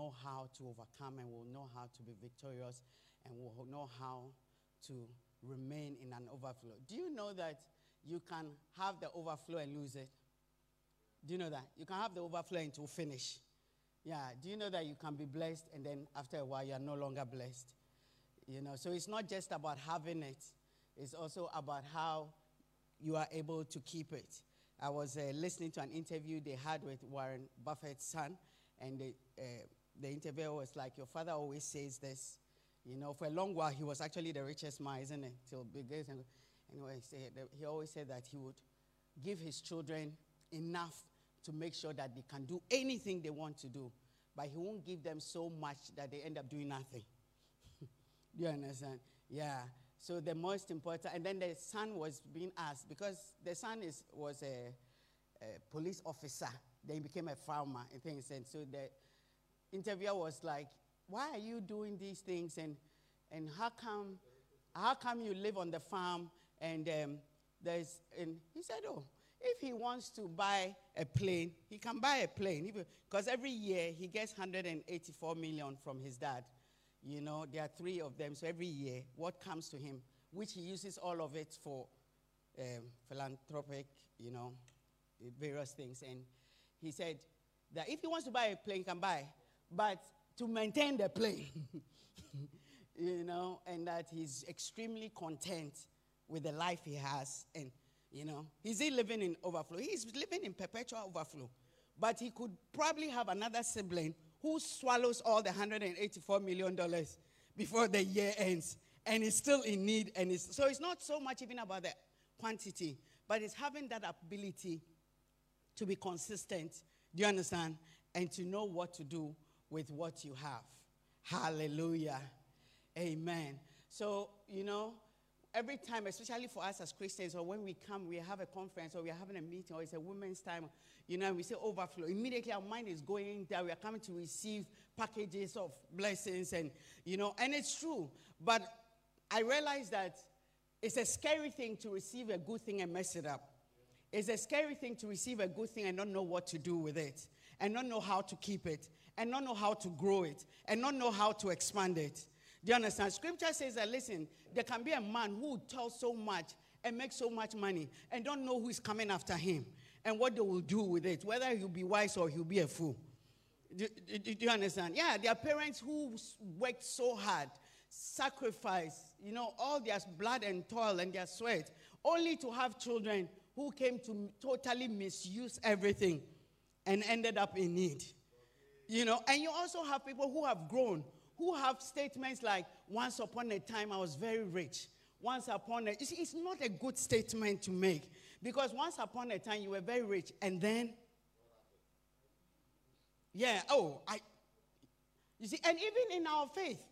know how to overcome and will know how to be victorious and will know how to remain in an overflow. Do you know that you can have the overflow and lose it? Do you know that? You can have the overflow until finish. Yeah. Do you know that you can be blessed and then after a while you are no longer blessed? You know, so it's not just about having it, it's also about how you are able to keep it. I was uh, listening to an interview they had with Warren Buffett's son, and they, uh, the interviewer was like, Your father always says this. You know, for a long while, he was actually the richest man, isn't it? Till Gates. Anyway, he always said that he would give his children enough to make sure that they can do anything they want to do, but he won't give them so much that they end up doing nothing. do you understand? Yeah. So the most important, and then the son was being asked because the son is was a, a police officer. Then he became a farmer and things. And so the interviewer was like, "Why are you doing these things? And and how come how come you live on the farm and um, there's and he said, "Oh, if he wants to buy a plane, he can buy a plane because every year he gets 184 million from his dad." You know, there are three of them. So every year, what comes to him, which he uses all of it for um, philanthropic, you know, various things. And he said that if he wants to buy a plane, he can buy, but to maintain the plane, you know, and that he's extremely content with the life he has. And, you know, is he living in overflow? He's living in perpetual overflow. But he could probably have another sibling who swallows all the $184 million before the year ends and is still in need. And is, so it's not so much even about the quantity, but it's having that ability to be consistent. Do you understand? And to know what to do with what you have. Hallelujah. Amen. So, you know, every time, especially for us as Christians, or when we come, we have a conference, or we're having a meeting, or it's a women's time, you know, and we say overflow. Immediately our mind is going there. We are coming to receive packages of blessings, and, you know, and it's true. But I realize that it's a scary thing to receive a good thing and mess it up. It's a scary thing to receive a good thing and not know what to do with it, and not know how to keep it, and not know how to grow it, and not know how to expand it. Do you understand? Scripture says that, listen, there can be a man who tells so much and makes so much money and don't know who is coming after him and what they will do with it, whether he'll be wise or he'll be a fool. Do, do, do you understand? Yeah, there are parents who worked so hard, sacrificed, you know, all their blood and toil and their sweat, only to have children who came to totally misuse everything and ended up in need. You know, and you also have people who have grown who have statements like, once upon a time I was very rich. Once upon a, see, it's not a good statement to make because once upon a time you were very rich and then, yeah, oh, I, you see, and even in our faith,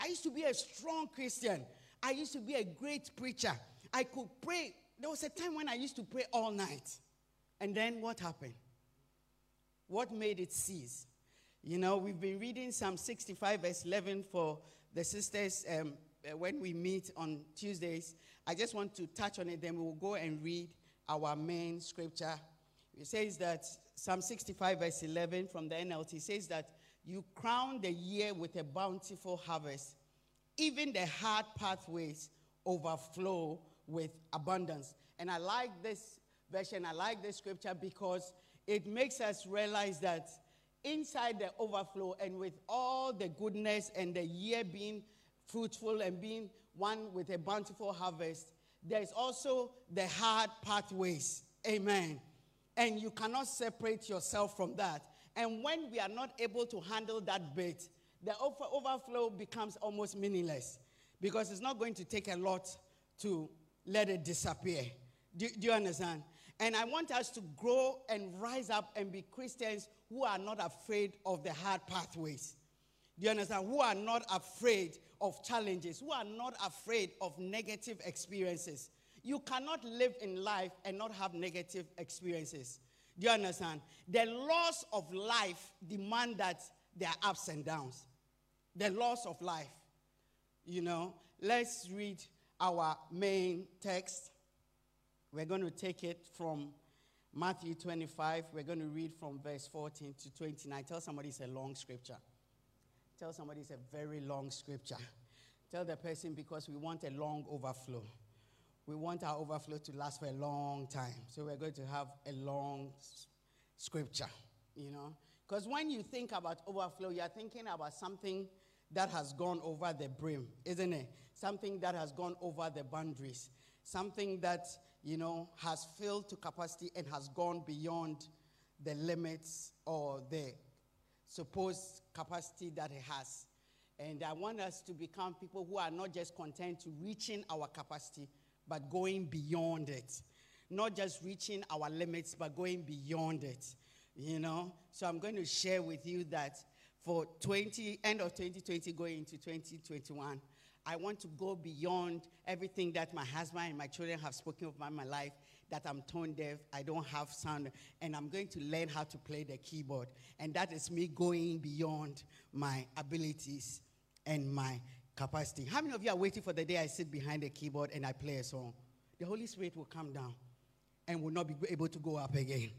I used to be a strong Christian. I used to be a great preacher. I could pray. There was a time when I used to pray all night. And then what happened? What made it cease? You know, we've been reading Psalm 65, verse 11 for the sisters um, uh, when we meet on Tuesdays. I just want to touch on it, then we will go and read our main scripture. It says that Psalm 65, verse 11 from the NLT says that you crown the year with a bountiful harvest. Even the hard pathways overflow with abundance. And I like this version, I like this scripture because it makes us realize that inside the overflow and with all the goodness and the year being fruitful and being one with a bountiful harvest, there's also the hard pathways. Amen. And you cannot separate yourself from that. And when we are not able to handle that bit, the overflow becomes almost meaningless because it's not going to take a lot to let it disappear. Do, do you understand? And I want us to grow and rise up and be Christians who are not afraid of the hard pathways. Do you understand? Who are not afraid of challenges, who are not afraid of negative experiences. You cannot live in life and not have negative experiences. Do you understand? The laws of life demand that there are ups and downs. The laws of life. You know, let's read our main text. We're going to take it from Matthew 25, we're going to read from verse 14 to 29. Tell somebody it's a long scripture. Tell somebody it's a very long scripture. Tell the person because we want a long overflow. We want our overflow to last for a long time. So we're going to have a long scripture, you know. Because when you think about overflow, you're thinking about something that has gone over the brim, isn't it? Something that has gone over the boundaries. Something that you know, has filled to capacity and has gone beyond the limits or the supposed capacity that it has. And I want us to become people who are not just content to reaching our capacity, but going beyond it. Not just reaching our limits, but going beyond it. You know? So I'm going to share with you that for 20, end of 2020, going into 2021, I want to go beyond everything that my husband and my children have spoken of my life, that I'm tone deaf, I don't have sound, and I'm going to learn how to play the keyboard. And that is me going beyond my abilities and my capacity. How many of you are waiting for the day I sit behind the keyboard and I play a song? The Holy Spirit will come down and will not be able to go up again.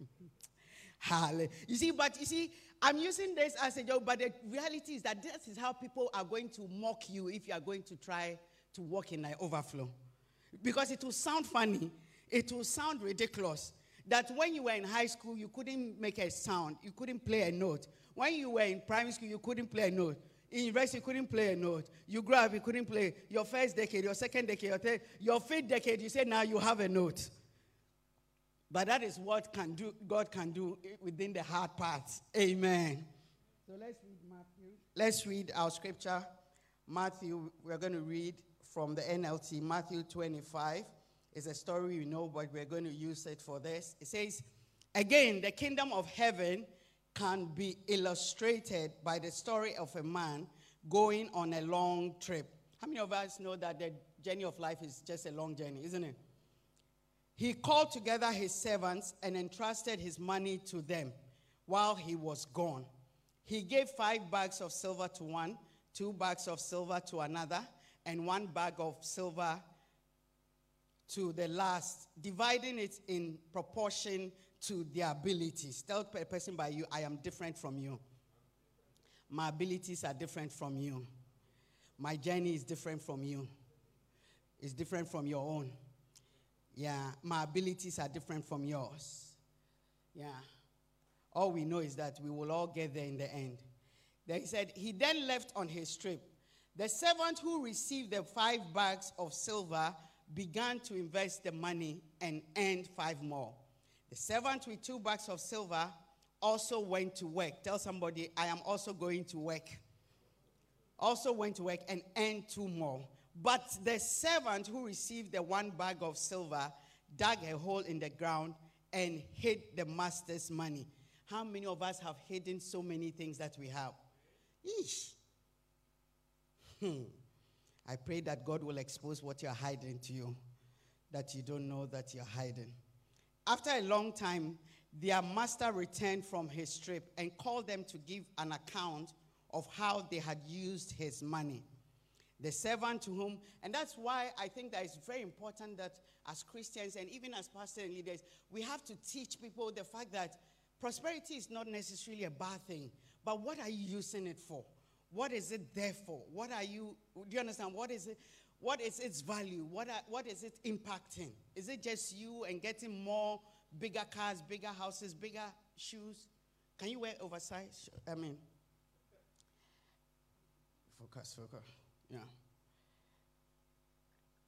Hallelujah. You see, but you see, I'm using this as a joke, but the reality is that this is how people are going to mock you if you are going to try to walk in an overflow. Because it will sound funny, it will sound ridiculous. That when you were in high school, you couldn't make a sound, you couldn't play a note. When you were in primary school, you couldn't play a note. In university, you couldn't play a note. You grew up, you couldn't play. Your first decade, your second decade, your, third, your fifth decade, you say now you have a note. But that is what can do, God can do within the hard parts. Amen. So let's read Matthew. Let's read our scripture. Matthew, we're going to read from the NLT. Matthew 25 is a story you know, but we're going to use it for this. It says, Again, the kingdom of heaven can be illustrated by the story of a man going on a long trip. How many of us know that the journey of life is just a long journey, isn't it? He called together his servants and entrusted his money to them while he was gone. He gave five bags of silver to one, two bags of silver to another, and one bag of silver to the last, dividing it in proportion to their abilities. Tell a person by you, I am different from you. My abilities are different from you. My journey is different from you. It's different from your own. Yeah, my abilities are different from yours. Yeah. All we know is that we will all get there in the end. Then he said, He then left on his trip. The servant who received the five bags of silver began to invest the money and earned five more. The servant with two bags of silver also went to work. Tell somebody, I am also going to work. Also went to work and earned two more. But the servant who received the one bag of silver dug a hole in the ground and hid the master's money. How many of us have hidden so many things that we have? Eesh. Hmm. I pray that God will expose what you're hiding to you, that you don't know that you're hiding. After a long time, their master returned from his trip and called them to give an account of how they had used his money the servant to whom, and that's why I think that it's very important that as Christians and even as pastors and leaders, we have to teach people the fact that prosperity is not necessarily a bad thing, but what are you using it for? What is it there for? What are you, do you understand? What is it? What is its value? What, are, what is it impacting? Is it just you and getting more bigger cars, bigger houses, bigger shoes? Can you wear oversized? I mean, focus, focus. Yeah.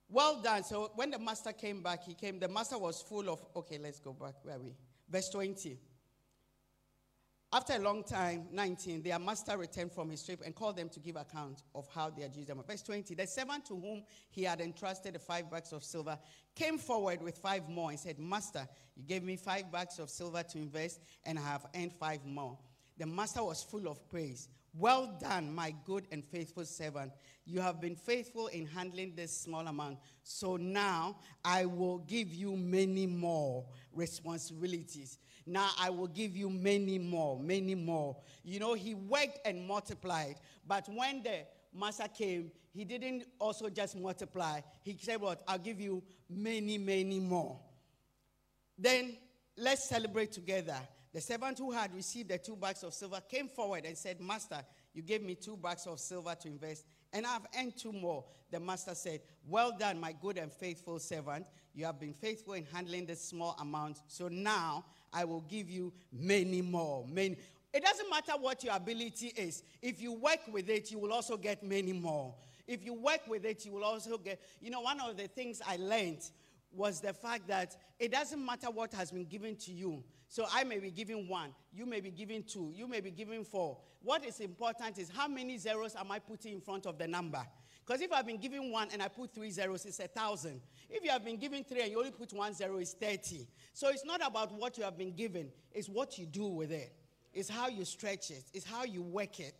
Well done. So when the master came back, he came, the master was full of, okay, let's go back. Where are we? Verse 20. After a long time, 19, their master returned from his trip and called them to give account of how they had used them. Verse 20, the servant to whom he had entrusted the five bags of silver came forward with five more and said, Master, you gave me five bags of silver to invest, and I have earned five more. The master was full of praise. Well done, my good and faithful servant. You have been faithful in handling this small amount. So now I will give you many more responsibilities. Now I will give you many more, many more. You know, he worked and multiplied. But when the master came, he didn't also just multiply. He said, What? I'll give you many, many more. Then let's celebrate together. The servant who had received the two bags of silver came forward and said, Master, you gave me two bags of silver to invest, and I've earned two more. The master said, Well done, my good and faithful servant. You have been faithful in handling this small amount, so now I will give you many more. Many. It doesn't matter what your ability is. If you work with it, you will also get many more. If you work with it, you will also get. You know, one of the things I learned was the fact that it doesn't matter what has been given to you. So I may be giving one, you may be giving two, you may be giving four. What is important is how many zeros am I putting in front of the number? Because if I've been given one and I put three zeros, it's a thousand. If you have been given three and you only put one zero, it's 30. So it's not about what you have been given, it's what you do with it. It's how you stretch it, it's how you work it.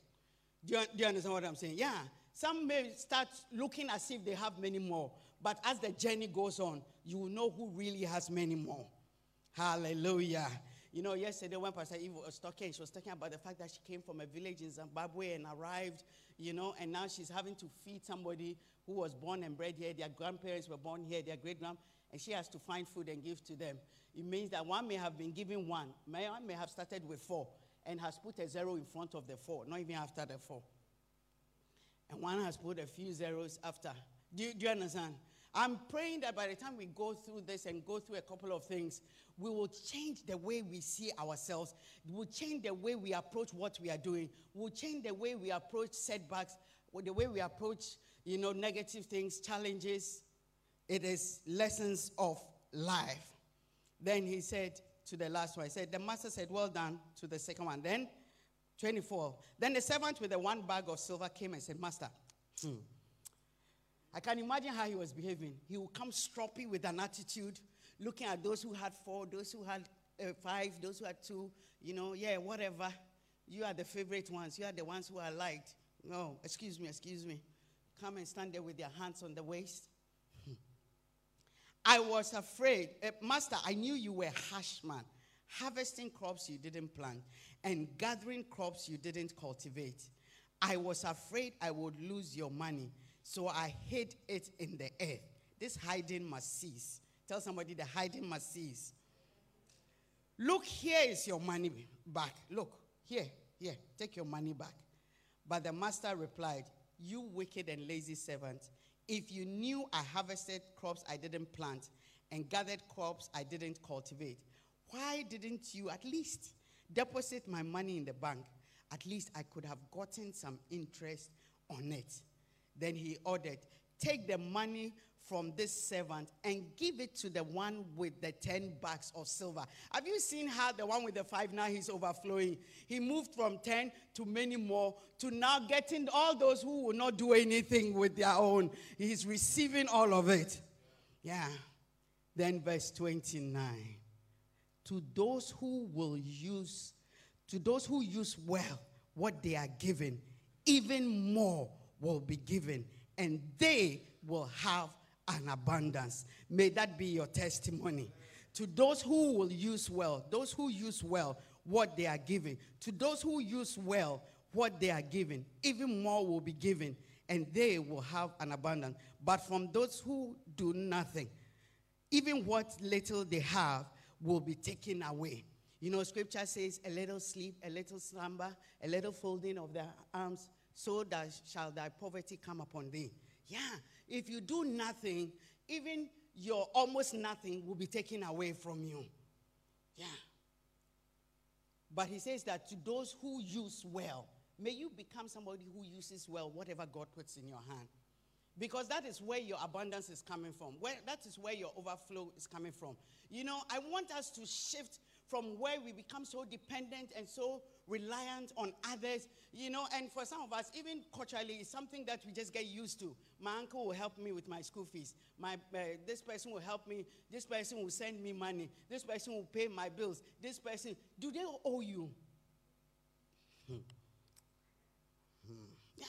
Do you, do you understand what I'm saying? Yeah. Some may start looking as if they have many more, but as the journey goes on, you will know who really has many more. Hallelujah. You know, yesterday when Pastor Eve was talking, she was talking about the fact that she came from a village in Zimbabwe and arrived, you know, and now she's having to feed somebody who was born and bred here. Their grandparents were born here, their great grand, and she has to find food and give to them. It means that one may have been given one, may one may have started with four and has put a zero in front of the four, not even after the four. And one has put a few zeros after. Do do you understand? I'm praying that by the time we go through this and go through a couple of things, we will change the way we see ourselves. We'll change the way we approach what we are doing. We'll change the way we approach setbacks, the way we approach, you know, negative things, challenges. It is lessons of life. Then he said to the last one, he said, the master said, well done to the second one. Then 24. Then the servant with the one bag of silver came and said, Master, hmm, I can imagine how he was behaving. He would come stroppy with an attitude, looking at those who had four, those who had uh, five, those who had two. You know, yeah, whatever. You are the favorite ones. You are the ones who are liked. No, excuse me, excuse me. Come and stand there with your hands on the waist. I was afraid. Uh, Master, I knew you were harsh man, harvesting crops you didn't plant and gathering crops you didn't cultivate. I was afraid I would lose your money so I hid it in the earth. This hiding must cease. Tell somebody the hiding must cease. Look, here is your money back. Look, here, here, take your money back. But the master replied, You wicked and lazy servant, if you knew I harvested crops I didn't plant and gathered crops I didn't cultivate, why didn't you at least deposit my money in the bank? At least I could have gotten some interest on it. Then he ordered, Take the money from this servant and give it to the one with the 10 bags of silver. Have you seen how the one with the five now he's overflowing? He moved from 10 to many more to now getting all those who will not do anything with their own. He's receiving all of it. Yeah. Then verse 29. To those who will use, to those who use well what they are given, even more will be given, and they will have an abundance. May that be your testimony. To those who will use well, those who use well what they are giving, to those who use well what they are giving, even more will be given, and they will have an abundance. But from those who do nothing, even what little they have will be taken away. You know, scripture says a little sleep, a little slumber, a little folding of their arms so that shall thy poverty come upon thee. Yeah, if you do nothing, even your almost nothing will be taken away from you. Yeah. But he says that to those who use well, may you become somebody who uses well whatever God puts in your hand. Because that is where your abundance is coming from. Where, that is where your overflow is coming from. You know, I want us to shift from where we become so dependent and so reliant on others, you know, and for some of us, even culturally, it's something that we just get used to. My uncle will help me with my school fees. My, uh, this person will help me. This person will send me money. This person will pay my bills. This person, do they owe you? Hmm. Hmm. Yeah.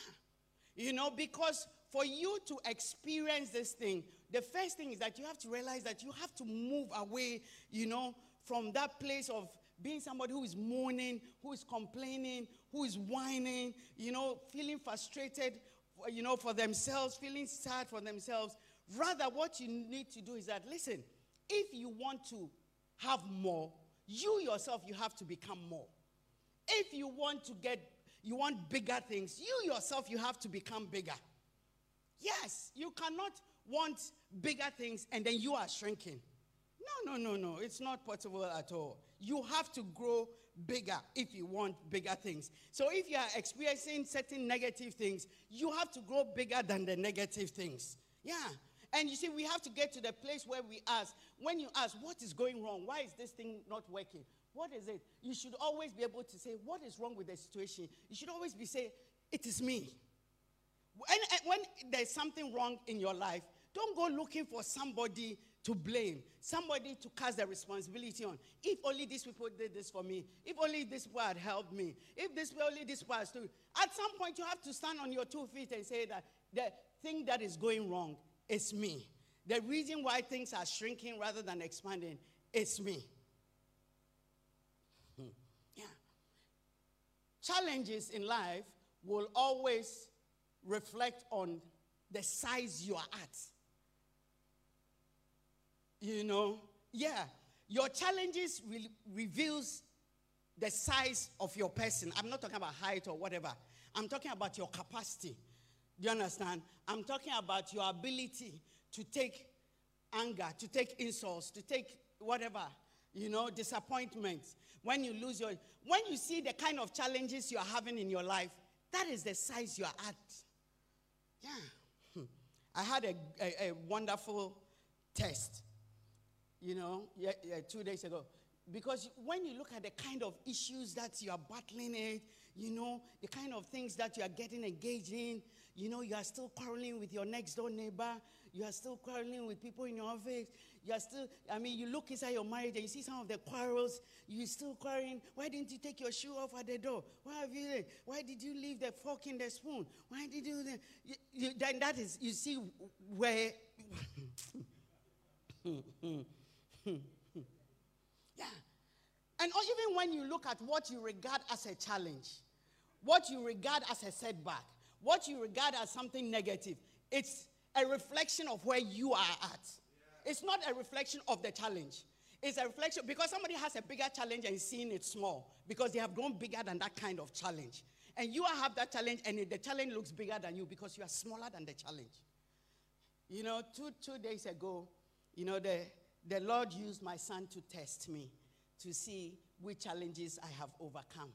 You know, because for you to experience this thing, the first thing is that you have to realize that you have to move away, you know, from that place of being somebody who is mourning, who is complaining, who is whining, you know, feeling frustrated, you know, for themselves, feeling sad for themselves. Rather, what you need to do is that, listen, if you want to have more, you yourself, you have to become more. If you want to get, you want bigger things, you yourself, you have to become bigger. Yes, you cannot want bigger things and then you are shrinking. No, no, no, no. It's not possible at all. You have to grow bigger if you want bigger things. So if you are experiencing certain negative things, you have to grow bigger than the negative things. Yeah. And you see, we have to get to the place where we ask, when you ask, what is going wrong? Why is this thing not working? What is it? You should always be able to say, what is wrong with the situation? You should always be saying, it is me. When, when there's something wrong in your life, don't go looking for somebody to blame, somebody to cast the responsibility on. If only these people did this for me, if only this people had helped me, if this only this people stood. At some point, you have to stand on your two feet and say that the thing that is going wrong is me. The reason why things are shrinking rather than expanding is me. Hmm. Yeah. Challenges in life will always reflect on the size you are at. You know, yeah, your challenges re- reveals the size of your person. I'm not talking about height or whatever. I'm talking about your capacity. Do you understand? I'm talking about your ability to take anger, to take insults, to take whatever, you know, disappointments. When you lose your, when you see the kind of challenges you are having in your life, that is the size you are at. Yeah. Hmm. I had a, a, a wonderful test, you know, yeah, yeah, two days ago. Because when you look at the kind of issues that you are battling it, you know, the kind of things that you are getting engaged in, you know, you are still quarreling with your next door neighbor. You are still quarreling with people in your office. You are still, I mean, you look inside your marriage and you see some of the quarrels. You're still quarreling. Why didn't you take your shoe off at the door? Why have you, why did you leave the fork in the spoon? Why did you, you, you then that is, you see where, yeah. And even when you look at what you regard as a challenge, what you regard as a setback, what you regard as something negative, it's a reflection of where you are at. It's not a reflection of the challenge. It's a reflection because somebody has a bigger challenge and is seeing it small because they have grown bigger than that kind of challenge. And you have that challenge and the challenge looks bigger than you because you are smaller than the challenge. You know, two, two days ago, you know, the, the Lord used my son to test me to see which challenges I have overcome.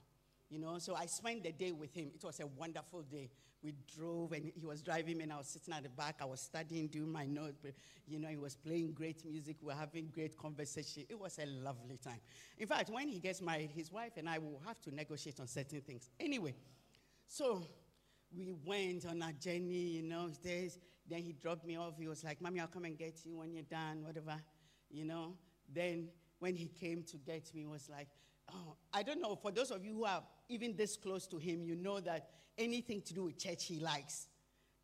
You know, so I spent the day with him. It was a wonderful day we drove and he was driving and I was sitting at the back. I was studying, doing my notes. But, you know, he was playing great music. We were having great conversation. It was a lovely time. In fact, when he gets married, his wife and I will have to negotiate on certain things. Anyway, so we went on our journey, you know, days. Then he dropped me off. He was like, Mommy, I'll come and get you when you're done, whatever, you know. Then when he came to get me, was like, oh, I don't know, for those of you who are even this close to him, you know that anything to do with church he likes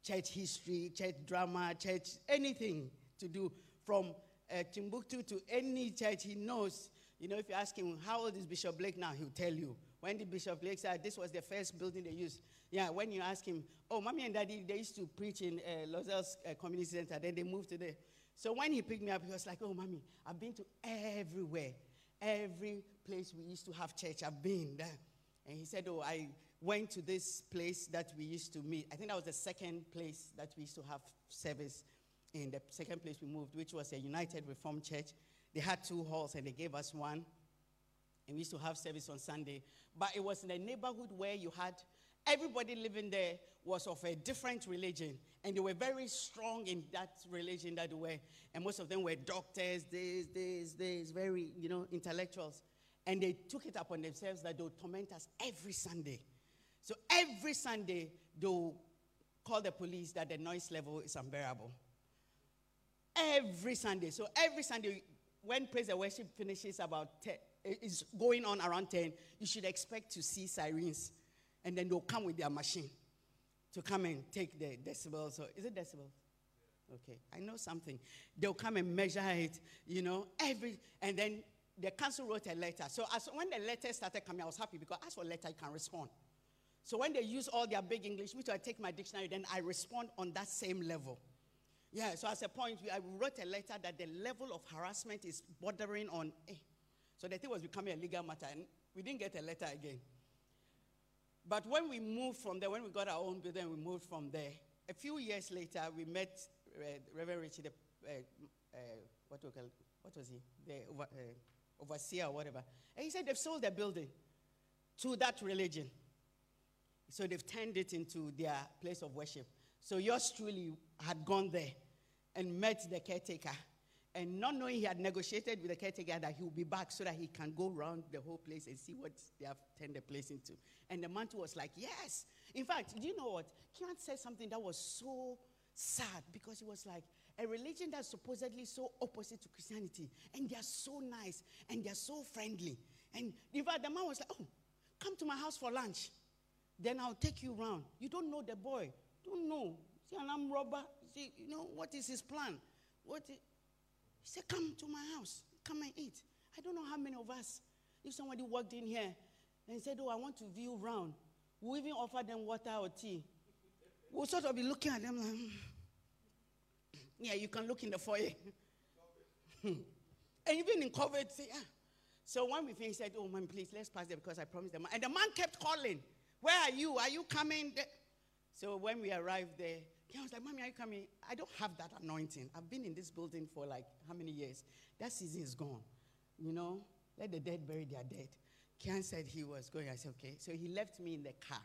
church history, church drama, church anything to do from uh, Timbuktu to any church he knows. You know, if you ask him, how old is Bishop Blake now, he'll tell you. When did Bishop Blake said this was the first building they used? Yeah, when you ask him, oh, mommy and daddy, they used to preach in uh, Lozells uh, Community Center, then they moved to there. So when he picked me up, he was like, oh, mommy, I've been to everywhere. Every place we used to have church, I've been there. And he said, oh, I went to this place that we used to meet. I think that was the second place that we used to have service in. The second place we moved, which was a United Reformed Church. They had two halls and they gave us one. And we used to have service on Sunday. But it was in a neighborhood where you had everybody living there was of a different religion. And they were very strong in that religion that they were. And most of them were doctors, this, this, this, very, you know, intellectuals. And they took it upon themselves that they would torment us every Sunday. So every Sunday, they'll call the police that the noise level is unbearable. Every Sunday. So every Sunday, when praise and worship finishes about 10, is going on around 10, you should expect to see sirens. And then they'll come with their machine to come and take the decibels. So is it decibels? Okay, I know something. They'll come and measure it, you know, every, and then the council wrote a letter. So as, when the letter started coming, I was happy because as for letter, you can respond. So when they use all their big English, which I take my dictionary, then I respond on that same level. Yeah, so as a point, I wrote a letter that the level of harassment is bordering on. So the thing was becoming a legal matter, and we didn't get a letter again. But when we moved from there, when we got our own building, we moved from there. A few years later, we met uh, Reverend the, uh, uh, what, we call, what was he? The over, uh, overseer or whatever. And he said they've sold their building to that religion. So they've turned it into their place of worship. So yours truly had gone there and met the caretaker. And not knowing he had negotiated with the caretaker that he will be back so that he can go around the whole place and see what they have turned the place into. And the man was like, Yes. In fact, do you know what? Kian said something that was so sad because it was like a religion that's supposedly so opposite to Christianity. And they're so nice and they're so friendly. And in fact, the man was like, Oh, come to my house for lunch. Then I'll take you around. You don't know the boy. Don't know. See, an armed robber. See, you know, what is his plan? What he said, Come to my house. Come and eat. I don't know how many of us, if somebody walked in here and said, Oh, I want to view round, we even offer them water or tea. We'll sort of be looking at them like, hmm. Yeah, you can look in the foyer. and even in COVID, say, yeah. So when we finished, said, Oh, man, please, let's pass there because I promised them. And the man kept calling. Where are you? Are you coming? So when we arrived there, I was like, Mommy, are you coming? I don't have that anointing. I've been in this building for like how many years? That season is gone. You know, let the dead bury their dead. Kian said he was going. I said, okay. So he left me in the car.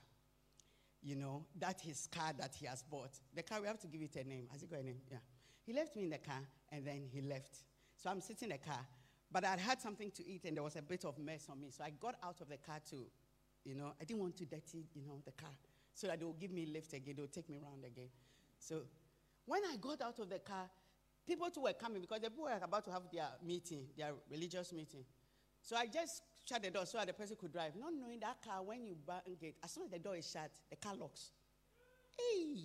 You know, that his car that he has bought. The car, we have to give it a name. Has it got a name? Yeah. He left me in the car and then he left. So I'm sitting in the car. But I had something to eat and there was a bit of mess on me. So I got out of the car to, you know, I didn't want to dirty, you know, the car. So that they will give me lift again. They will take me around again. So when I got out of the car, people too were coming because the people were about to have their meeting, their religious meeting. So I just shut the door so that the person could drive. Not knowing that car, when you bang it, as soon as the door is shut, the car locks. Hey.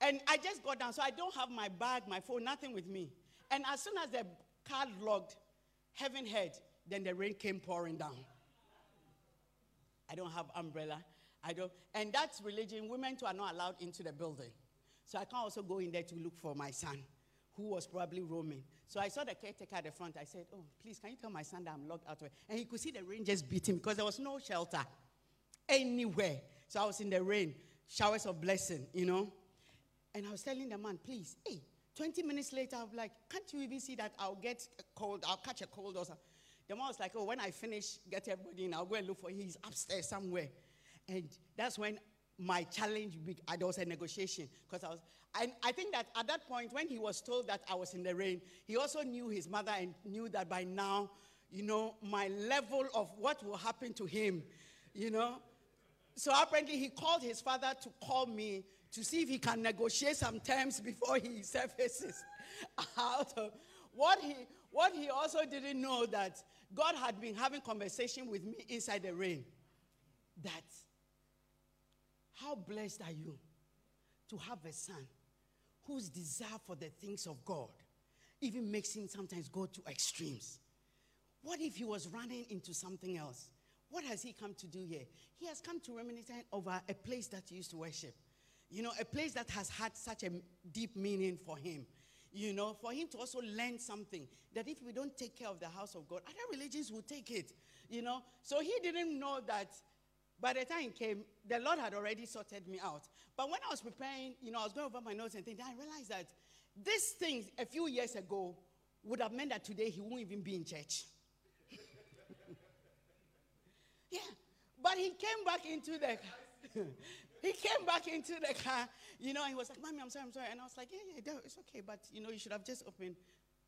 And I just got down, so I don't have my bag, my phone, nothing with me. And as soon as the car locked, heaven heard, then the rain came pouring down. I don't have umbrella. I don't, and that's religion. Women too are not allowed into the building. So I can't also go in there to look for my son, who was probably roaming. So I saw the caretaker at the front. I said, Oh, please, can you tell my son that I'm locked out of it? And he could see the rain just beating because there was no shelter anywhere. So I was in the rain, showers of blessing, you know. And I was telling the man, please, hey, 20 minutes later, I'm like, can't you even see that I'll get a cold, I'll catch a cold or something? The man was like, oh, when I finish, get everybody in, I'll go and look for him. He's upstairs somewhere. And that's when my challenge, there was a negotiation. Because I was, I, I think that at that point, when he was told that I was in the rain, he also knew his mother and knew that by now, you know, my level of what will happen to him, you know. So apparently, he called his father to call me to see if he can negotiate some terms before he surfaces out of what he what he also didn't know that God had been having conversation with me inside the rain that how blessed are you to have a son whose desire for the things of God even makes him sometimes go to extremes? What if he was running into something else? What has he come to do here? He has come to reminisce over a place that he used to worship. You know, a place that has had such a deep meaning for him. You know, for him to also learn something that if we don't take care of the house of God, other religions will take it. You know, so he didn't know that by the time it came, the Lord had already sorted me out. But when I was preparing, you know, I was going over my notes and things, I realized that this thing a few years ago would have meant that today he won't even be in church. yeah. But he came back into the he came back into the car, you know, he was like, Mommy, I'm sorry, I'm sorry. And I was like, Yeah, yeah, it's okay. But you know, you should have just opened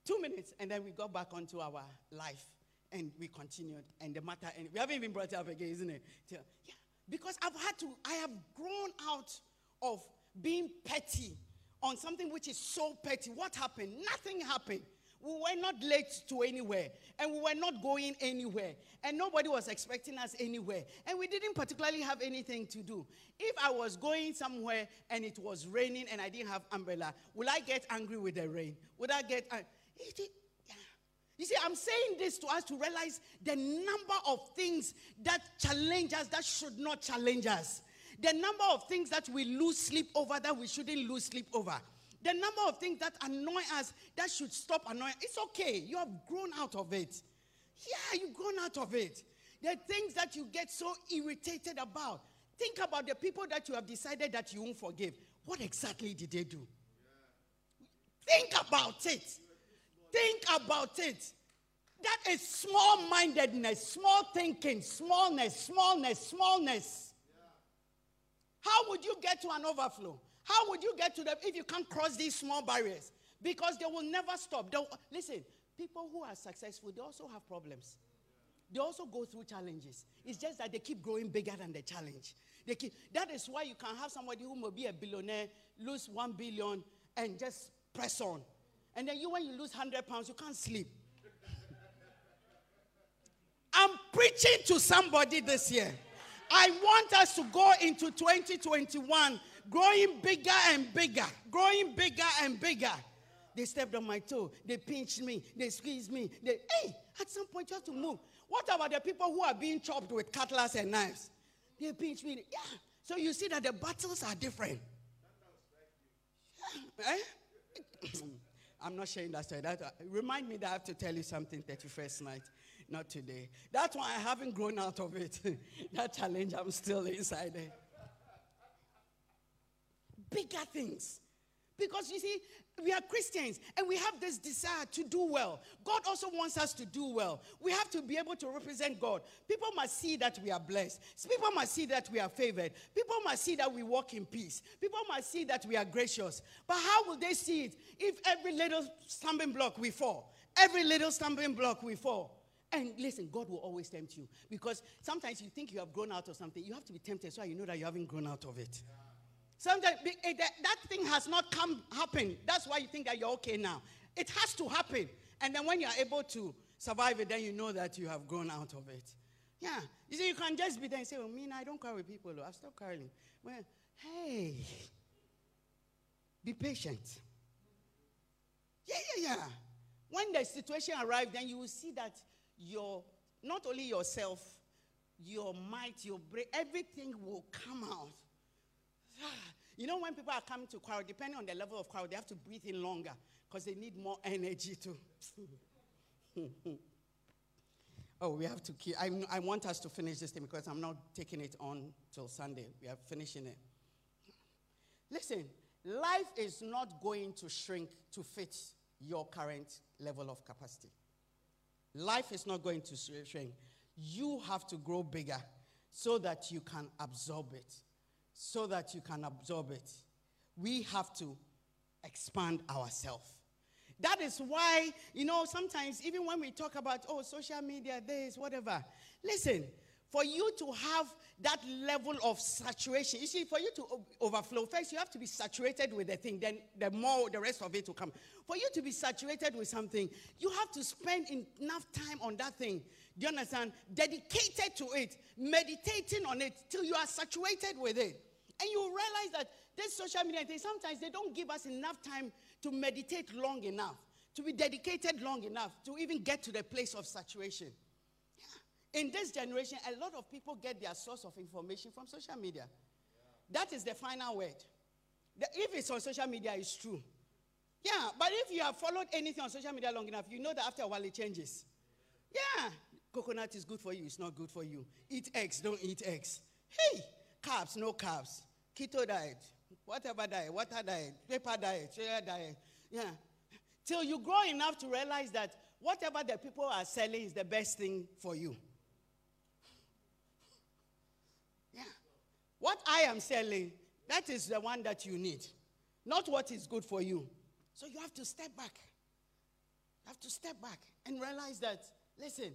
two minutes and then we got back onto our life and we continued, and the matter, and we haven't even brought it up again, isn't it? Yeah, because I've had to, I have grown out of being petty on something which is so petty. What happened? Nothing happened. We were not late to anywhere, and we were not going anywhere, and nobody was expecting us anywhere, and we didn't particularly have anything to do. If I was going somewhere and it was raining and I didn't have umbrella, would I get angry with the rain? Would I get? Uh, you see, I'm saying this to us to realize the number of things that challenge us that should not challenge us. The number of things that we lose sleep over that we shouldn't lose sleep over. The number of things that annoy us that should stop annoying. It's okay. You have grown out of it. Yeah, you've grown out of it. The things that you get so irritated about. Think about the people that you have decided that you won't forgive. What exactly did they do? Think about it. Think about it. That is small mindedness, small thinking, smallness, smallness, smallness. How would you get to an overflow? How would you get to them if you can't cross these small barriers? Because they will never stop. They'll, listen, people who are successful, they also have problems. They also go through challenges. It's just that they keep growing bigger than the challenge. They keep, that is why you can have somebody who may be a billionaire lose one billion and just press on. And then you, when you lose 100 pounds, you can't sleep. I'm preaching to somebody this year. I want us to go into 2021 growing bigger and bigger, growing bigger and bigger. They stepped on my toe, they pinched me, they squeezed me. They, hey, at some point you have to move. What about the people who are being chopped with cutlass and knives? They pinch me. Yeah. So you see that the battles are different. Yeah. Eh? I'm not sharing that story. That, uh, remind me that I have to tell you something 31st night, not today. That's why I haven't grown out of it. that challenge, I'm still inside it. Bigger things. Because you see, we are Christians and we have this desire to do well. God also wants us to do well. We have to be able to represent God. People must see that we are blessed. People must see that we are favored. People must see that we walk in peace. People must see that we are gracious. But how will they see it if every little stumbling block we fall? Every little stumbling block we fall. And listen, God will always tempt you because sometimes you think you have grown out of something. You have to be tempted so you know that you haven't grown out of it. Yeah. Sometimes eh, that thing has not come happen. That's why you think that you're okay now. It has to happen. And then when you're able to survive it, then you know that you have grown out of it. Yeah. You see, you can just be there and say, well, me, I don't cry with people. I've stopped crying. Well, hey, be patient. Yeah, yeah, yeah. When the situation arrives, then you will see that your, not only yourself, your might, your brain, everything will come out you know, when people are coming to crowd, depending on the level of crowd, they have to breathe in longer because they need more energy to. oh, we have to keep. I, I want us to finish this thing because I'm not taking it on till Sunday. We are finishing it. Listen, life is not going to shrink to fit your current level of capacity. Life is not going to shrink. You have to grow bigger so that you can absorb it so that you can absorb it. We have to expand ourselves. That is why, you know, sometimes even when we talk about, oh, social media, this, whatever, listen, for you to have that level of saturation, you see, for you to overflow, first you have to be saturated with the thing, then the more the rest of it will come. For you to be saturated with something, you have to spend enough time on that thing. Do you understand? Dedicated to it, meditating on it till you are saturated with it. And you realize that this social media thing, sometimes they don't give us enough time to meditate long enough, to be dedicated long enough, to even get to the place of saturation. In this generation, a lot of people get their source of information from social media. Yeah. That is the final word. The, if it's on social media, it's true. Yeah, but if you have followed anything on social media long enough, you know that after a while it changes. Yeah, coconut is good for you, it's not good for you. Eat eggs, don't eat eggs. Hey, carbs, no carbs keto diet, whatever diet, water diet, paper diet, sugar diet. Yeah. Till you grow enough to realize that whatever the people are selling is the best thing for you. Yeah. What I am selling, that is the one that you need, not what is good for you. So you have to step back. You have to step back and realize that, listen,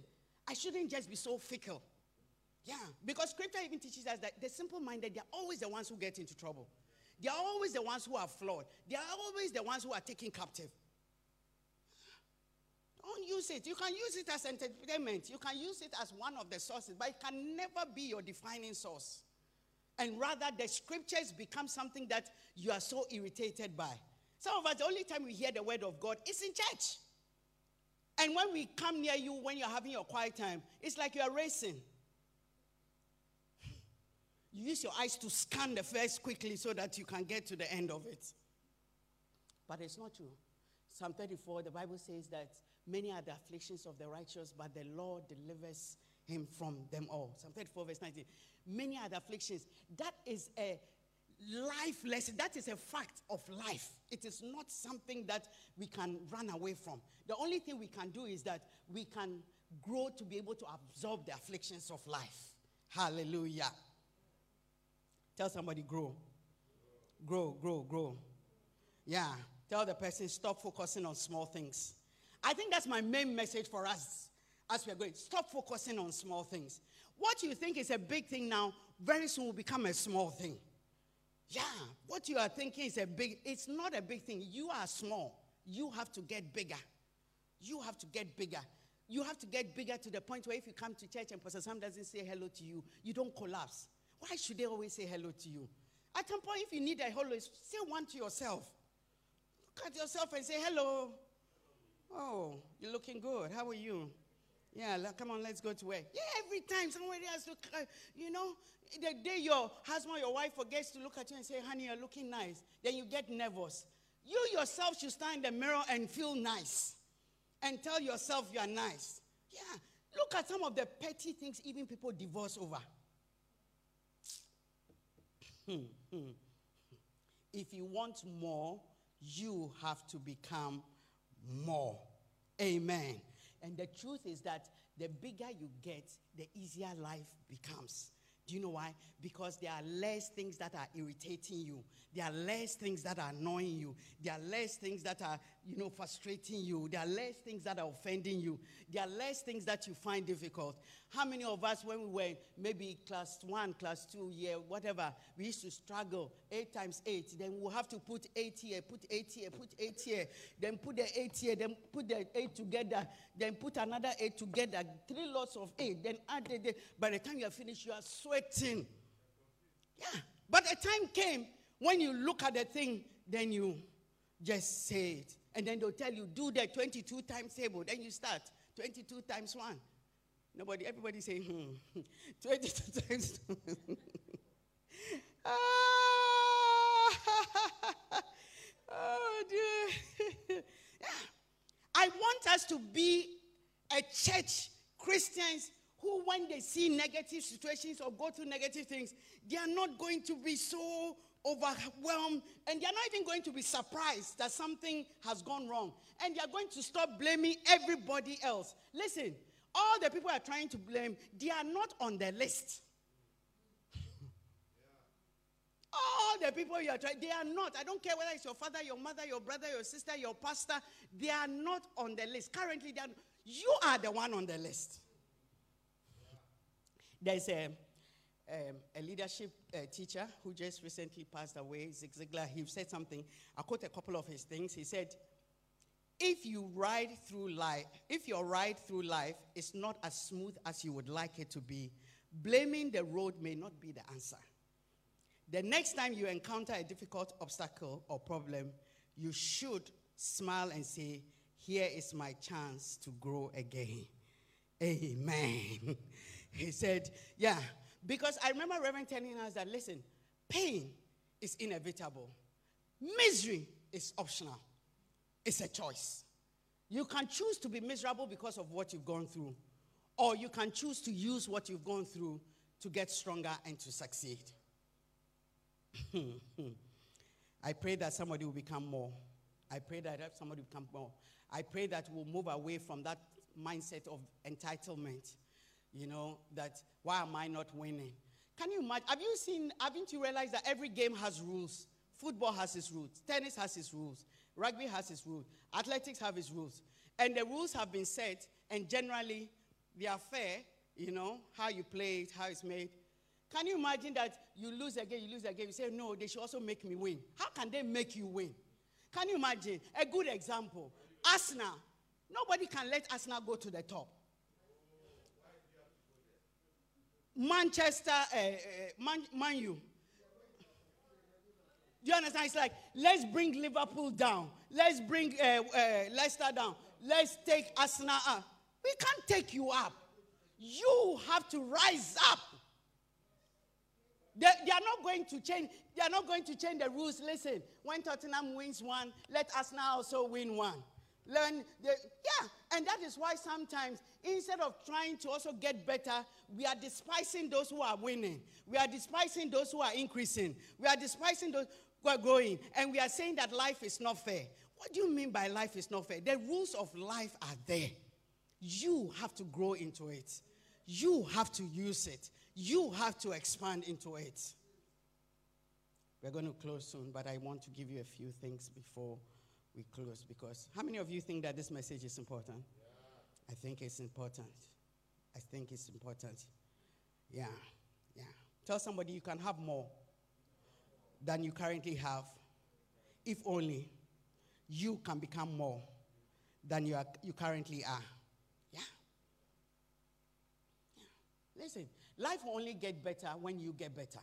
I shouldn't just be so fickle. Yeah, because scripture even teaches us that the simple minded, they're always the ones who get into trouble. They are always the ones who are flawed. They are always the ones who are taken captive. Don't use it. You can use it as entertainment. You can use it as one of the sources, but it can never be your defining source. And rather, the scriptures become something that you are so irritated by. Some of us, the only time we hear the word of God is in church. And when we come near you, when you're having your quiet time, it's like you're racing. You use your eyes to scan the verse quickly so that you can get to the end of it. But it's not true. Psalm 34, the Bible says that many are the afflictions of the righteous, but the Lord delivers him from them all. Psalm 34, verse 19. Many are the afflictions. That is a life lesson. That is a fact of life. It is not something that we can run away from. The only thing we can do is that we can grow to be able to absorb the afflictions of life. Hallelujah. Tell somebody, grow. Grow, grow, grow. Yeah. Tell the person, stop focusing on small things. I think that's my main message for us as we are going. Stop focusing on small things. What you think is a big thing now, very soon will become a small thing. Yeah, what you are thinking is a big, it's not a big thing. You are small. You have to get bigger. You have to get bigger. You have to get bigger to the point where if you come to church and Pastor Sam doesn't say hello to you, you don't collapse. Why should they always say hello to you? At some point, if you need a hello, say one to yourself. Look at yourself and say hello. Oh, you're looking good. How are you? Yeah, come on, let's go to work. Yeah, every time somebody has to, you know, the day your husband, or your wife forgets to look at you and say, honey, you're looking nice, then you get nervous. You yourself should stand in the mirror and feel nice and tell yourself you are nice. Yeah, look at some of the petty things even people divorce over. Hmm, hmm. If you want more, you have to become more. Amen. And the truth is that the bigger you get, the easier life becomes. Do you know why? Because there are less things that are irritating you. There are less things that are annoying you. There are less things that are, you know, frustrating you. There are less things that are offending you. There are less things that you find difficult. How many of us, when we were maybe class one, class two, year, whatever, we used to struggle eight times eight. Then we'll have to put eight here, put eight here, put eight here, then put the eight here, then put the eight together, then put another eight together, three lots of eight, then add the, by the time you are finished, you are sweating. Yeah. But a time came when you look at the thing, then you just say it. And then they'll tell you, do the 22 times table. Then you start 22 times 1. Nobody, everybody saying, hmm. 22 times. ah, oh, dear. yeah. I want us to be a church, Christians, who, when they see negative situations or go through negative things, they are not going to be so overwhelmed and they are not even going to be surprised that something has gone wrong. And they are going to stop blaming everybody else. Listen, all the people are trying to blame, they are not on the list. All the people you are trying, they are not. I don't care whether it's your father, your mother, your brother, your sister, your pastor, they are not on the list. Currently, they are, you are the one on the list. There's a, um, a leadership uh, teacher who just recently passed away, Zig Ziglar. He said something. I quote a couple of his things. He said, if you ride through life, if your ride through life is not as smooth as you would like it to be, blaming the road may not be the answer. The next time you encounter a difficult obstacle or problem, you should smile and say, Here is my chance to grow again. Amen. He said, Yeah, because I remember Reverend telling us that, listen, pain is inevitable, misery is optional, it's a choice. You can choose to be miserable because of what you've gone through, or you can choose to use what you've gone through to get stronger and to succeed. I pray that somebody will become more. I pray that somebody will become more. I pray that we'll move away from that mindset of entitlement you know, that why am I not winning? Can you imagine? Have you seen, haven't you realized that every game has rules? Football has its rules, tennis has its rules, rugby has its rules, athletics have its rules. And the rules have been set, and generally they are fair, you know, how you play it, how it's made. Can you imagine that you lose a game, you lose a game, you say, no, they should also make me win. How can they make you win? Can you imagine? A good example Arsenal. Nobody can let Arsenal go to the top. Manchester, uh, Man, Man U. Do you understand? It's like, let's bring Liverpool down. Let's bring uh, uh, Leicester down. Let's take Arsenal up. We can't take you up. You have to rise up. They are not going to change. They are not going to change the rules. Listen, when Tottenham wins one, let us now also win one. Learn the yeah, and that is why sometimes instead of trying to also get better, we are despising those who are winning. We are despising those who are increasing. We are despising those who are growing, and we are saying that life is not fair. What do you mean by life is not fair? The rules of life are there. You have to grow into it. You have to use it. You have to expand into it. We're going to close soon, but I want to give you a few things before we close because how many of you think that this message is important? Yeah. I think it's important. I think it's important. Yeah, yeah. Tell somebody you can have more than you currently have if only you can become more than you, are, you currently are. Yeah. yeah. Listen, life will only get better when you get better.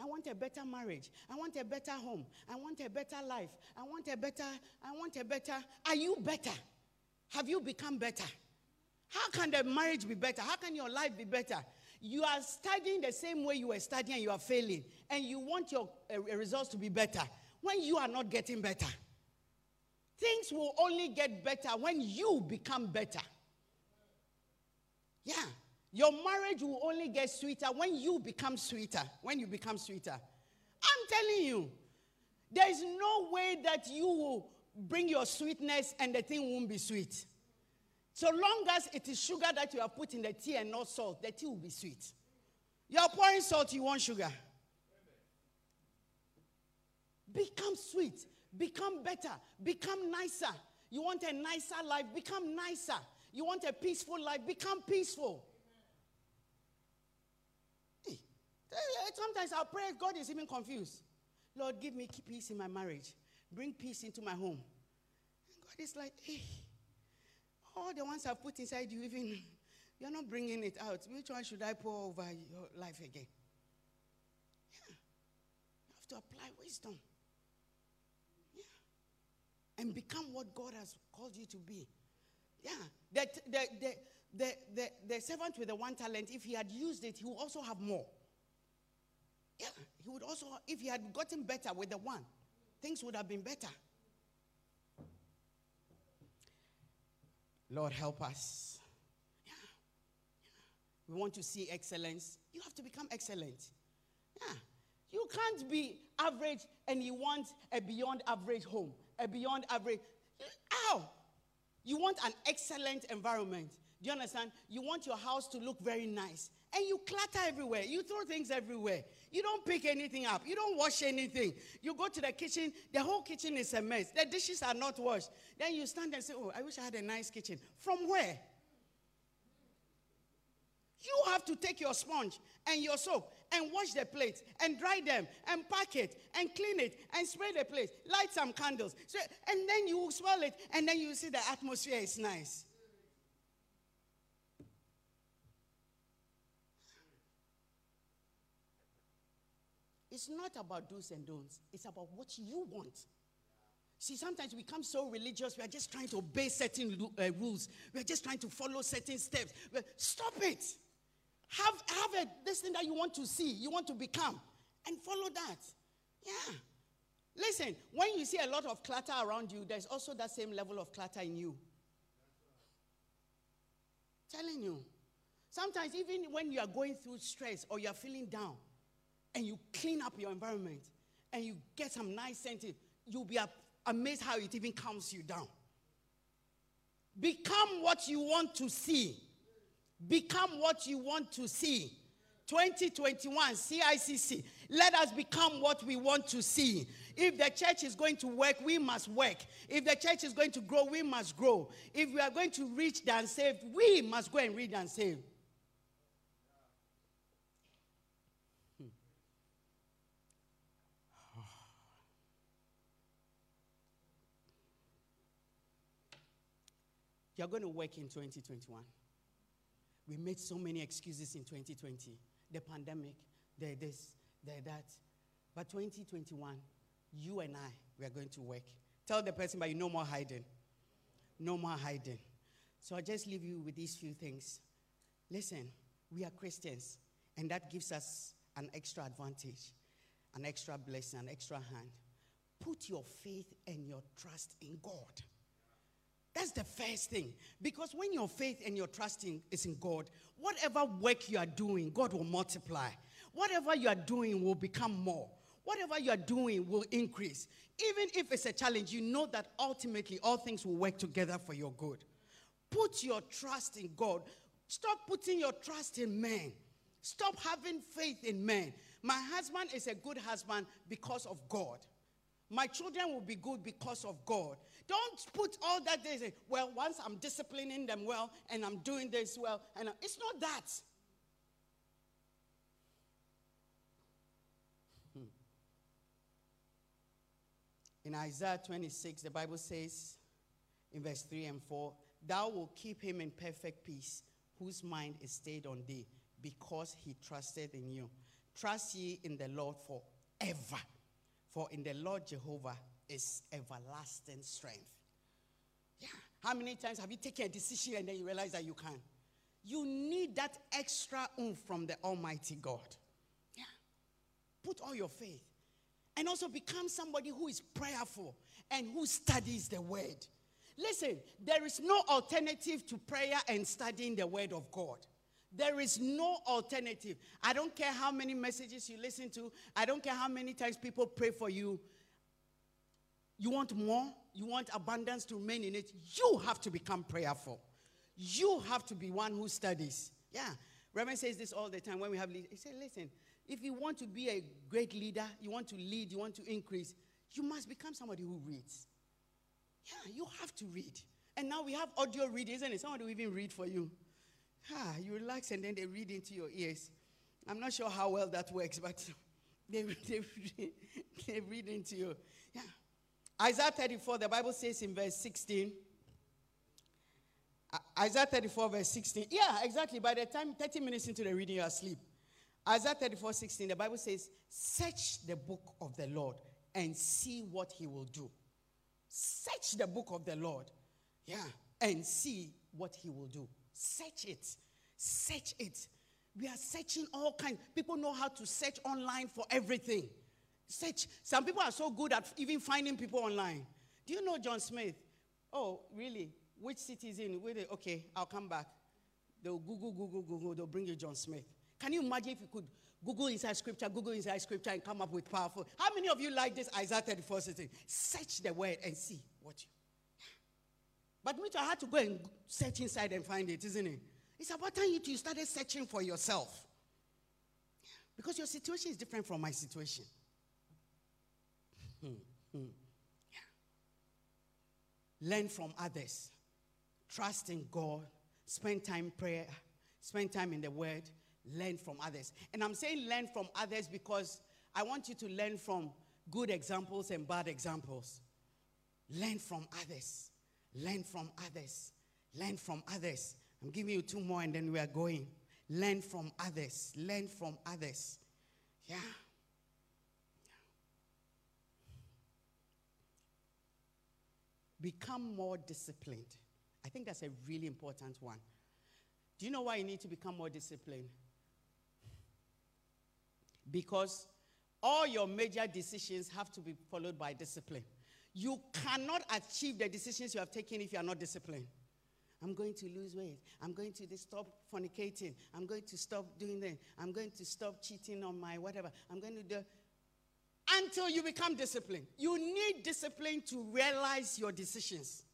I want a better marriage. I want a better home. I want a better life. I want a better, I want a better. Are you better? Have you become better? How can the marriage be better? How can your life be better? You are studying the same way you were studying and you are failing, and you want your uh, results to be better when you are not getting better. Things will only get better when you become better. Yeah. Your marriage will only get sweeter when you become sweeter. When you become sweeter. I'm telling you, there is no way that you will bring your sweetness and the thing won't be sweet. So long as it is sugar that you have put in the tea and not salt, the tea will be sweet. You are pouring salt, you want sugar. Become sweet, become better, become nicer. You want a nicer life, become nicer. You want a peaceful life, become peaceful. Eh, eh, sometimes I pray, God is even confused. Lord, give me peace in my marriage. Bring peace into my home. And God is like, hey, all the ones I've put inside you, even you're not bringing it out. Which one should I pour over your life again? Yeah. You have to apply wisdom. Yeah. And become what God has called you to be. Yeah. The, the, the, the, the, the servant with the one talent, if he had used it, he would also have more. Yeah, he would also, if he had gotten better with the one, things would have been better. Lord, help us. Yeah. yeah. We want to see excellence. You have to become excellent. Yeah. You can't be average and you want a beyond average home, a beyond average. How? You want an excellent environment. Do you understand? You want your house to look very nice. And you clutter everywhere. You throw things everywhere. You don't pick anything up. You don't wash anything. You go to the kitchen, the whole kitchen is a mess. The dishes are not washed. Then you stand and say, Oh, I wish I had a nice kitchen. From where? You have to take your sponge and your soap and wash the plates and dry them and pack it and clean it and spray the place. Light some candles. And then you smell it and then you see the atmosphere is nice. It's not about do's and don'ts, it's about what you want. See, sometimes we become so religious, we are just trying to obey certain uh, rules, we are just trying to follow certain steps. But stop it. Have, have a, this thing that you want to see, you want to become, and follow that. Yeah. Listen, when you see a lot of clutter around you, there's also that same level of clutter in you. Telling you. Sometimes, even when you are going through stress or you are feeling down, and you clean up your environment and you get some nice scented, you'll be amazed how it even calms you down. Become what you want to see. Become what you want to see. 2021 CICC. Let us become what we want to see. If the church is going to work, we must work. If the church is going to grow, we must grow. If we are going to reach the unsaved, we must go and reach the unsaved. You're going to work in 2021. We made so many excuses in 2020 the pandemic, the this, the that. But 2021, you and I, we are going to work. Tell the person, but no more hiding. No more hiding. So I just leave you with these few things. Listen, we are Christians, and that gives us an extra advantage, an extra blessing, an extra hand. Put your faith and your trust in God. That's the first thing. Because when your faith and your trusting is in God, whatever work you are doing, God will multiply. Whatever you are doing will become more. Whatever you are doing will increase. Even if it's a challenge, you know that ultimately all things will work together for your good. Put your trust in God. Stop putting your trust in men. Stop having faith in men. My husband is a good husband because of God. My children will be good because of God. Don't put all that there. Well, once I'm disciplining them well and I'm doing this well, and I, it's not that. Hmm. In Isaiah 26, the Bible says in verse 3 and 4, Thou will keep him in perfect peace, whose mind is stayed on thee, because he trusted in you. Trust ye in the Lord forever, for in the Lord Jehovah is everlasting strength. Yeah. How many times have you taken a decision and then you realize that you can? You need that extra oomph from the Almighty God. Yeah. Put all your faith. And also become somebody who is prayerful and who studies the word. Listen, there is no alternative to prayer and studying the word of God. There is no alternative. I don't care how many messages you listen to, I don't care how many times people pray for you. You want more? You want abundance to remain in it? You have to become prayerful. You have to be one who studies. Yeah. Reverend says this all the time when we have leaders. He said, listen, if you want to be a great leader, you want to lead, you want to increase, you must become somebody who reads. Yeah, you have to read. And now we have audio reading, isn't it? Somebody will even read for you. Ah, you relax and then they read into your ears. I'm not sure how well that works, but they, they, they read into you. Yeah. Isaiah 34, the Bible says in verse 16. Isaiah 34, verse 16. Yeah, exactly. By the time 30 minutes into the reading, you're asleep. Isaiah 34, 16, the Bible says, Search the book of the Lord and see what he will do. Search the book of the Lord. Yeah, and see what he will do. Search it. Search it. We are searching all kinds. People know how to search online for everything. Search. Some people are so good at even finding people online. Do you know John Smith? Oh, really? Which city is in? Wait, okay, I'll come back. They'll Google, Google, Google. They'll bring you John Smith. Can you imagine if you could Google inside scripture, Google inside scripture, and come up with powerful? How many of you like this Isaiah 34 sitting? Search the word and see what you. But too, I had to go and search inside and find it, isn't it? It's about time you started searching for yourself. Because your situation is different from my situation. Hmm, hmm. Yeah. Learn from others. Trust in God. Spend time in prayer. Spend time in the Word. Learn from others. And I'm saying learn from others because I want you to learn from good examples and bad examples. Learn from others. Learn from others. Learn from others. I'm giving you two more and then we are going. Learn from others. Learn from others. Yeah. Become more disciplined. I think that's a really important one. Do you know why you need to become more disciplined? Because all your major decisions have to be followed by discipline. You cannot achieve the decisions you have taken if you are not disciplined. I'm going to lose weight. I'm going to stop fornicating. I'm going to stop doing that. I'm going to stop cheating on my whatever. I'm going to do until you become disciplined. You need discipline to realize your decisions.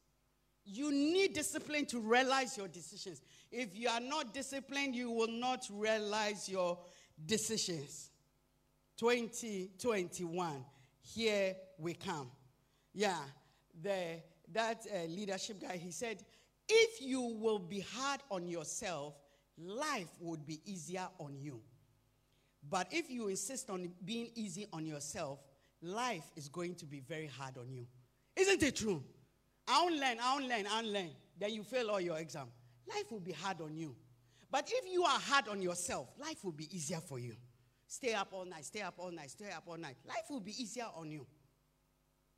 You need discipline to realize your decisions. If you are not disciplined, you will not realize your decisions. 2021, here we come. Yeah, the, that uh, leadership guy, he said, if you will be hard on yourself, life would be easier on you. But if you insist on being easy on yourself, life is going to be very hard on you. Isn't it true? I won't learn, I won't learn, I won't learn. Then you fail all your exam. Life will be hard on you. But if you are hard on yourself, life will be easier for you. Stay up all night, stay up all night, stay up all night. Life will be easier on you.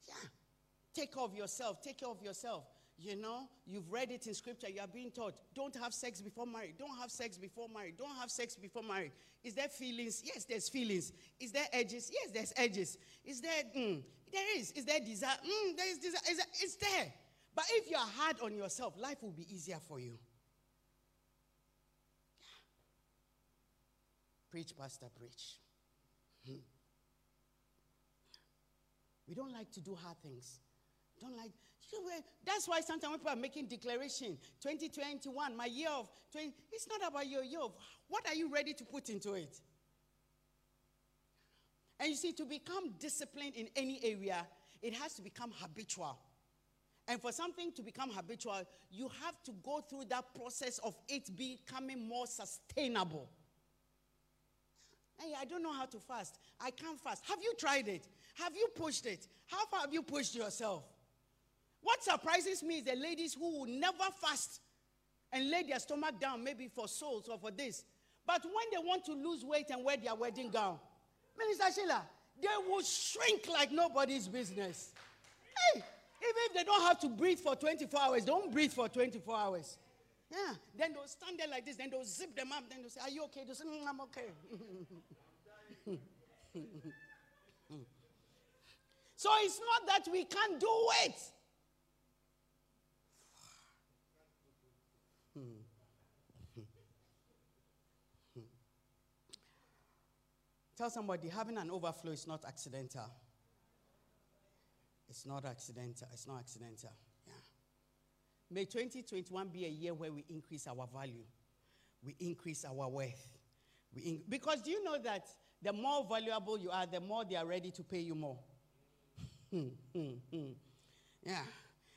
Yeah. Take care of yourself, take care of yourself. you know, you've read it in scripture, you are being taught, don't have sex before marriage, don't have sex before marriage, don't have sex before marriage. Is there feelings? Yes, there's feelings. Is there edges? Yes, there's edges. Is there, mm, there is. Is there desire? Mm, there is desire. Is there, it's there. But if you are hard on yourself, life will be easier for you. Preach, Pastor, preach. Hmm. We don't like to do hard things. Don't like. That's why sometimes people are making declaration. 2021, my year of 20. It's not about your year of. What are you ready to put into it? And you see, to become disciplined in any area, it has to become habitual. And for something to become habitual, you have to go through that process of it becoming more sustainable. Hey, I don't know how to fast. I can't fast. Have you tried it? Have you pushed it? How far have you pushed yourself? What surprises me is the ladies who will never fast and lay their stomach down, maybe for souls or for this. But when they want to lose weight and wear their wedding gown, Minister Sheila, they will shrink like nobody's business. Hey, even if they don't have to breathe for 24 hours, don't breathe for 24 hours. Yeah. Then they'll stand there like this. Then they'll zip them up. Then they'll say, Are you okay? They'll say, mm, I'm okay. so it's not that we can't do it. Tell somebody having an overflow is not accidental. It's not accidental. It's not accidental. Yeah. May 2021 be a year where we increase our value, we increase our worth. We because do you know that the more valuable you are, the more they are ready to pay you more? Yeah.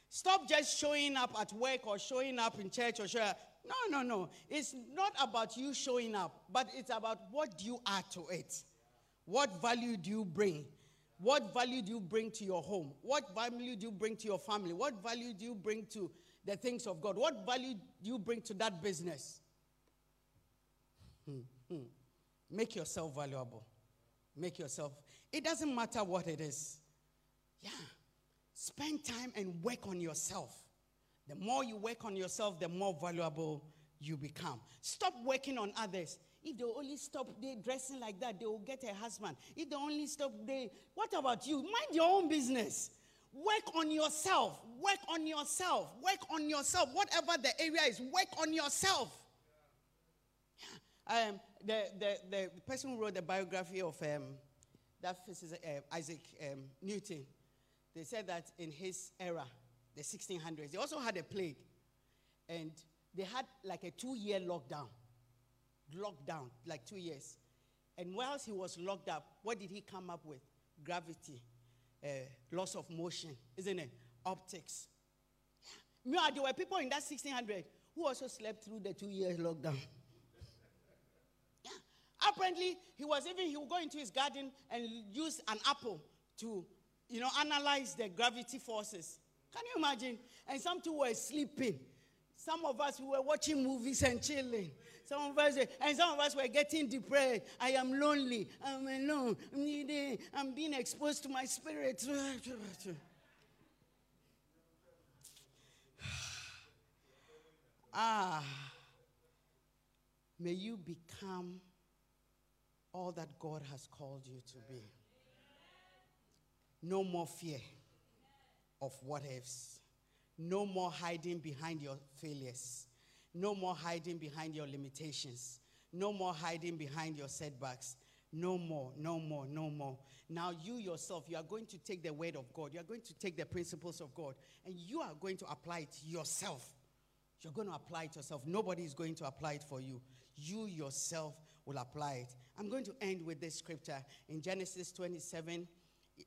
Stop just showing up at work or showing up in church or showing No, no, no. It's not about you showing up, but it's about what you add to it? What value do you bring? What value do you bring to your home? What value do you bring to your family? What value do you bring to the things of God? What value do you bring to that business? Hmm, hmm. Make yourself valuable. Make yourself. It doesn't matter what it is. Yeah. Spend time and work on yourself. The more you work on yourself, the more valuable you become. Stop working on others. If they only stop they dressing like that, they will get a husband. If they only stop they what about you? Mind your own business. Work on yourself. Work on yourself. Work on yourself. Whatever the area is, work on yourself. Um, the, the, the person who wrote the biography of um, that physicist, uh, Isaac um, Newton, they said that in his era, the 1600s, they also had a plague. And they had like a two year lockdown. Lockdown, like two years. And whilst he was locked up, what did he come up with? Gravity uh, loss of motion, isn't it? Optics. Yeah, there were people in that 1600 who also slept through the two years lockdown. yeah. Apparently, he was even, he would go into his garden and use an apple to, you know, analyze the gravity forces. Can you imagine? And some two were sleeping. Some of us we were watching movies and chilling. Some of us, and some of us were getting depressed. I am lonely. I'm alone. I'm being exposed to my spirit. ah, may you become all that God has called you to be. No more fear of what ifs. No more hiding behind your failures. No more hiding behind your limitations. No more hiding behind your setbacks. No more, no more, no more. Now, you yourself, you are going to take the word of God. You are going to take the principles of God and you are going to apply it yourself. You're going to apply it yourself. Nobody is going to apply it for you. You yourself will apply it. I'm going to end with this scripture in Genesis 27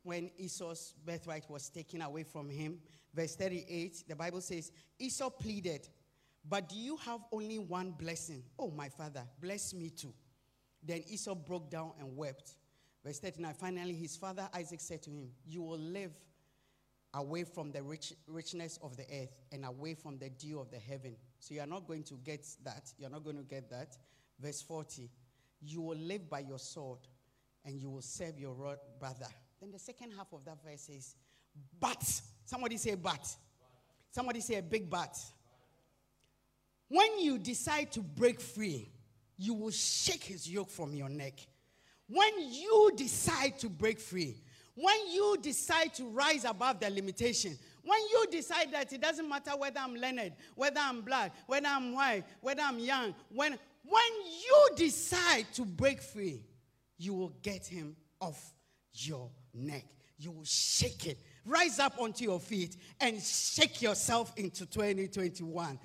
when Esau's birthright was taken away from him. Verse 38, the Bible says, Esau pleaded, but do you have only one blessing? Oh, my father, bless me too. Then Esau broke down and wept. Verse 39 Finally, his father Isaac said to him, You will live away from the rich, richness of the earth and away from the dew of the heaven. So you are not going to get that. You're not going to get that. Verse 40 You will live by your sword and you will serve your brother. Then the second half of that verse says, But, somebody say, But. Somebody say a big but. When you decide to break free, you will shake his yoke from your neck. When you decide to break free, when you decide to rise above the limitation, when you decide that it doesn't matter whether I'm learned, whether I'm black, whether I'm white, whether I'm young, when, when you decide to break free, you will get him off your neck. You will shake it. Rise up onto your feet and shake yourself into 2021.